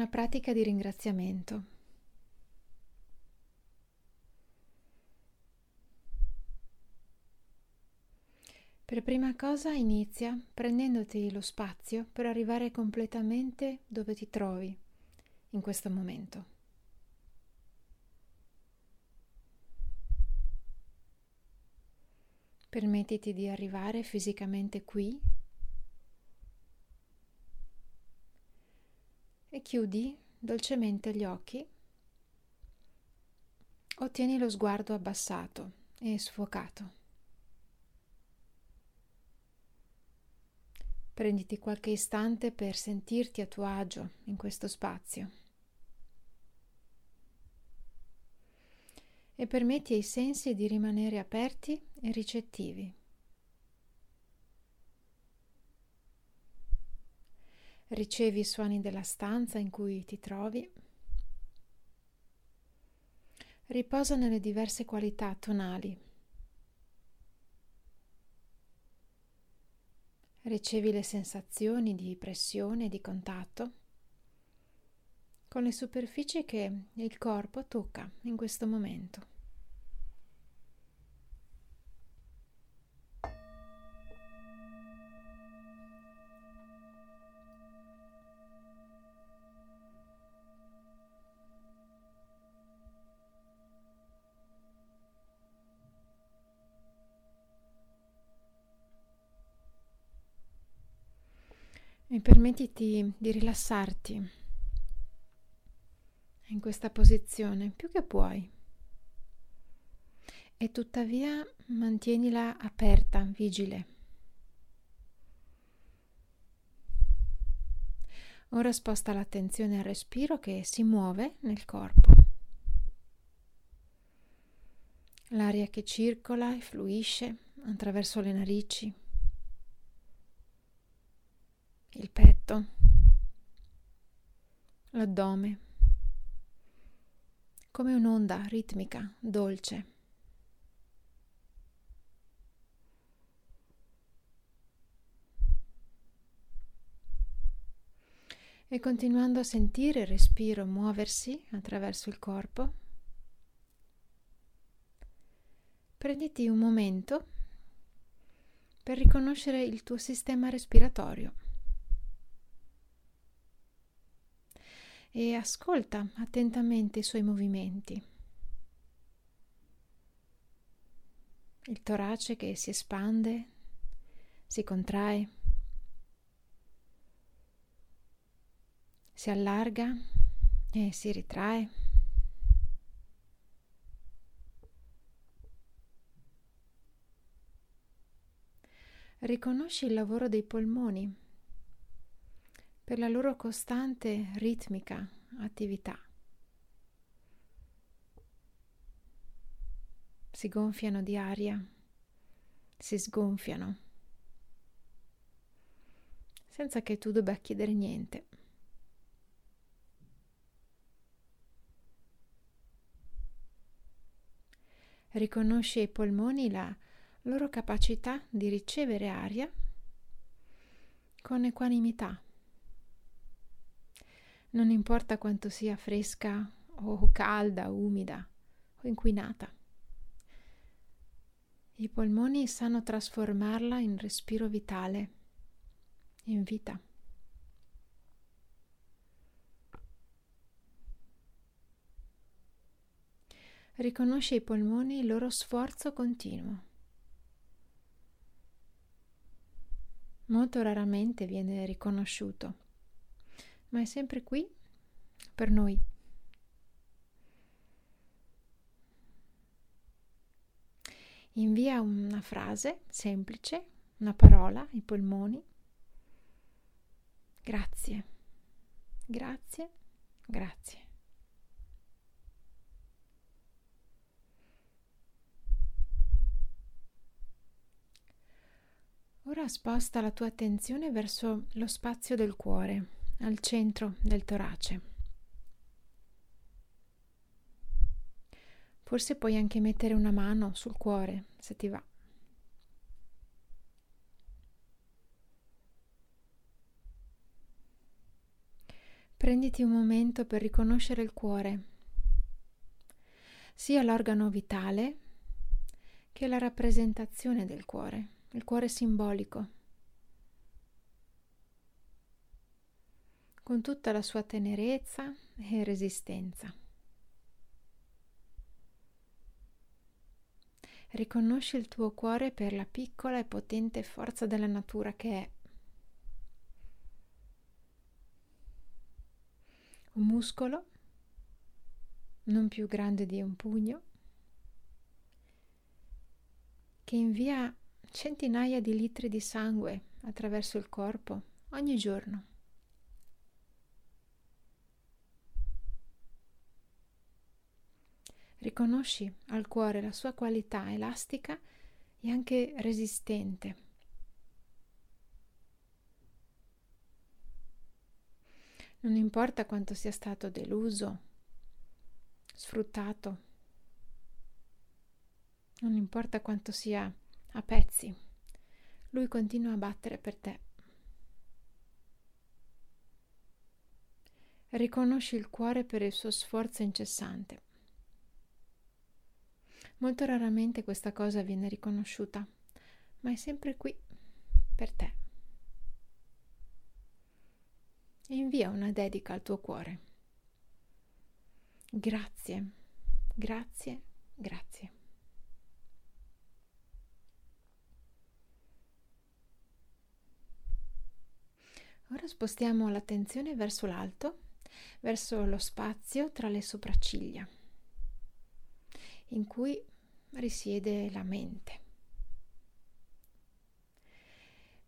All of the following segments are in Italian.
una pratica di ringraziamento. Per prima cosa inizia prendendoti lo spazio per arrivare completamente dove ti trovi in questo momento. Permettiti di arrivare fisicamente qui chiudi dolcemente gli occhi. Ottieni lo sguardo abbassato e sfocato. Prenditi qualche istante per sentirti a tuo agio in questo spazio. E permetti ai sensi di rimanere aperti e ricettivi. Ricevi i suoni della stanza in cui ti trovi. Riposa nelle diverse qualità tonali Ricevi le sensazioni di pressione e di contatto con le superfici che il corpo tocca in questo momento. E permettiti di rilassarti in questa posizione più che puoi. E tuttavia mantienila aperta, vigile. Ora sposta l'attenzione al respiro che si muove nel corpo. L'aria che circola e fluisce attraverso le narici il petto, l'addome, come un'onda ritmica, dolce. E continuando a sentire il respiro muoversi attraverso il corpo, prenditi un momento per riconoscere il tuo sistema respiratorio. E ascolta attentamente i suoi movimenti. Il torace che si espande, si contrae, si allarga e si ritrae. Riconosci il lavoro dei polmoni per la loro costante ritmica attività. Si gonfiano di aria, si sgonfiano, senza che tu debba chiedere niente. Riconosci ai polmoni la loro capacità di ricevere aria con equanimità non importa quanto sia fresca o calda, umida o inquinata. I polmoni sanno trasformarla in respiro vitale, in vita. Riconosce ai polmoni il loro sforzo continuo. Molto raramente viene riconosciuto ma è sempre qui per noi. Invia una frase semplice, una parola ai polmoni. Grazie, grazie, grazie. Ora sposta la tua attenzione verso lo spazio del cuore al centro del torace. Forse puoi anche mettere una mano sul cuore se ti va. Prenditi un momento per riconoscere il cuore, sia l'organo vitale che la rappresentazione del cuore, il cuore simbolico, con tutta la sua tenerezza e resistenza. Riconosci il tuo cuore per la piccola e potente forza della natura che è. Un muscolo non più grande di un pugno che invia centinaia di litri di sangue attraverso il corpo ogni giorno. Riconosci al cuore la sua qualità elastica e anche resistente. Non importa quanto sia stato deluso, sfruttato, non importa quanto sia a pezzi, lui continua a battere per te. Riconosci il cuore per il suo sforzo incessante. Molto raramente questa cosa viene riconosciuta, ma è sempre qui per te. Invia una dedica al tuo cuore. Grazie, grazie, grazie. Ora spostiamo l'attenzione verso l'alto, verso lo spazio tra le sopracciglia, in cui risiede la mente.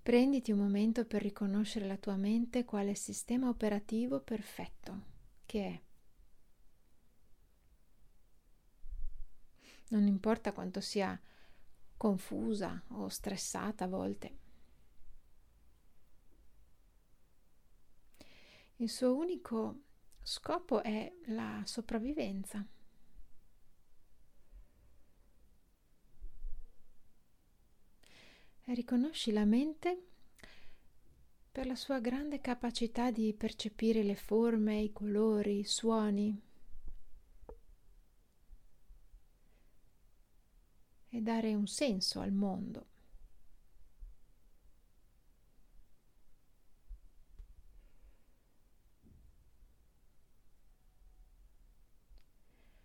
Prenditi un momento per riconoscere la tua mente quale sistema operativo perfetto che è. Non importa quanto sia confusa o stressata a volte. Il suo unico scopo è la sopravvivenza. Riconosci la mente per la sua grande capacità di percepire le forme, i colori, i suoni e dare un senso al mondo.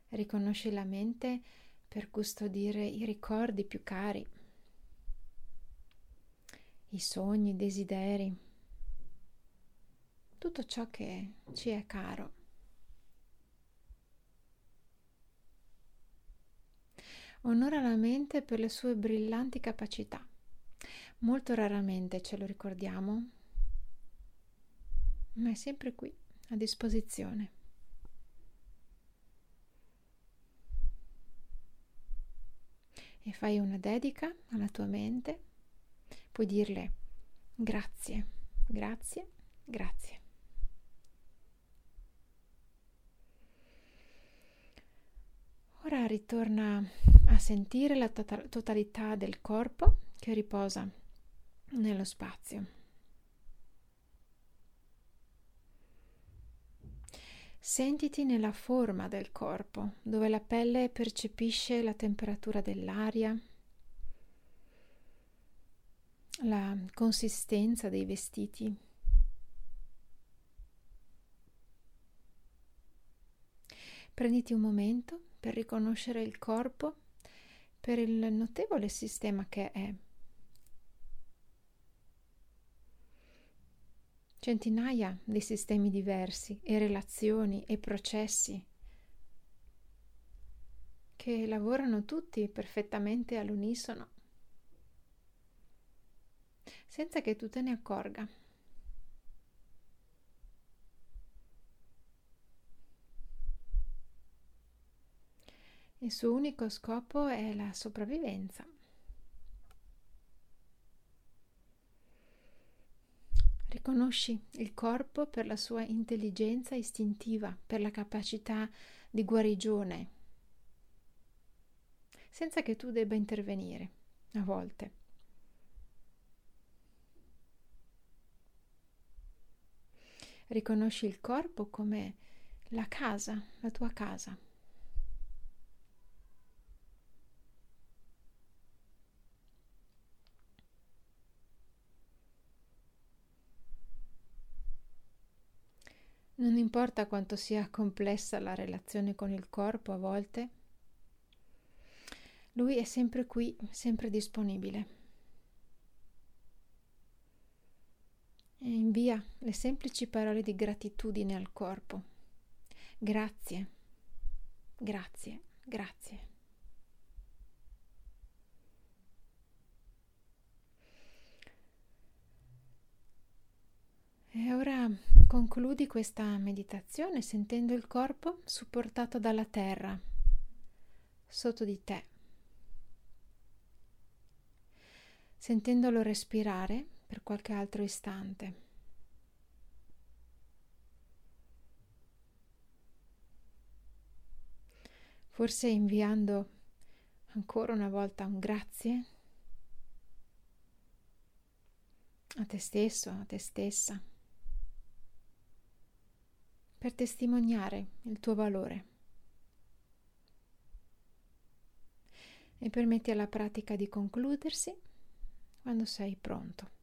Riconosci la mente per custodire i ricordi più cari i sogni, i desideri, tutto ciò che ci è caro. Onora la mente per le sue brillanti capacità. Molto raramente ce lo ricordiamo, ma è sempre qui, a disposizione. E fai una dedica alla tua mente puoi dirle grazie, grazie, grazie. Ora ritorna a sentire la to- totalità del corpo che riposa nello spazio. Sentiti nella forma del corpo, dove la pelle percepisce la temperatura dell'aria, la consistenza dei vestiti. Prenditi un momento per riconoscere il corpo per il notevole sistema che è. Centinaia di sistemi diversi e relazioni e processi che lavorano tutti perfettamente all'unisono senza che tu te ne accorga. Il suo unico scopo è la sopravvivenza. Riconosci il corpo per la sua intelligenza istintiva, per la capacità di guarigione, senza che tu debba intervenire a volte. Riconosci il corpo come la casa, la tua casa. Non importa quanto sia complessa la relazione con il corpo a volte, lui è sempre qui, sempre disponibile. E invia le semplici parole di gratitudine al corpo. Grazie, grazie, grazie. E ora concludi questa meditazione sentendo il corpo supportato dalla terra sotto di te, sentendolo respirare per qualche altro istante. Forse inviando ancora una volta un grazie a te stesso, a te stessa per testimoniare il tuo valore e permetti alla pratica di concludersi quando sei pronto.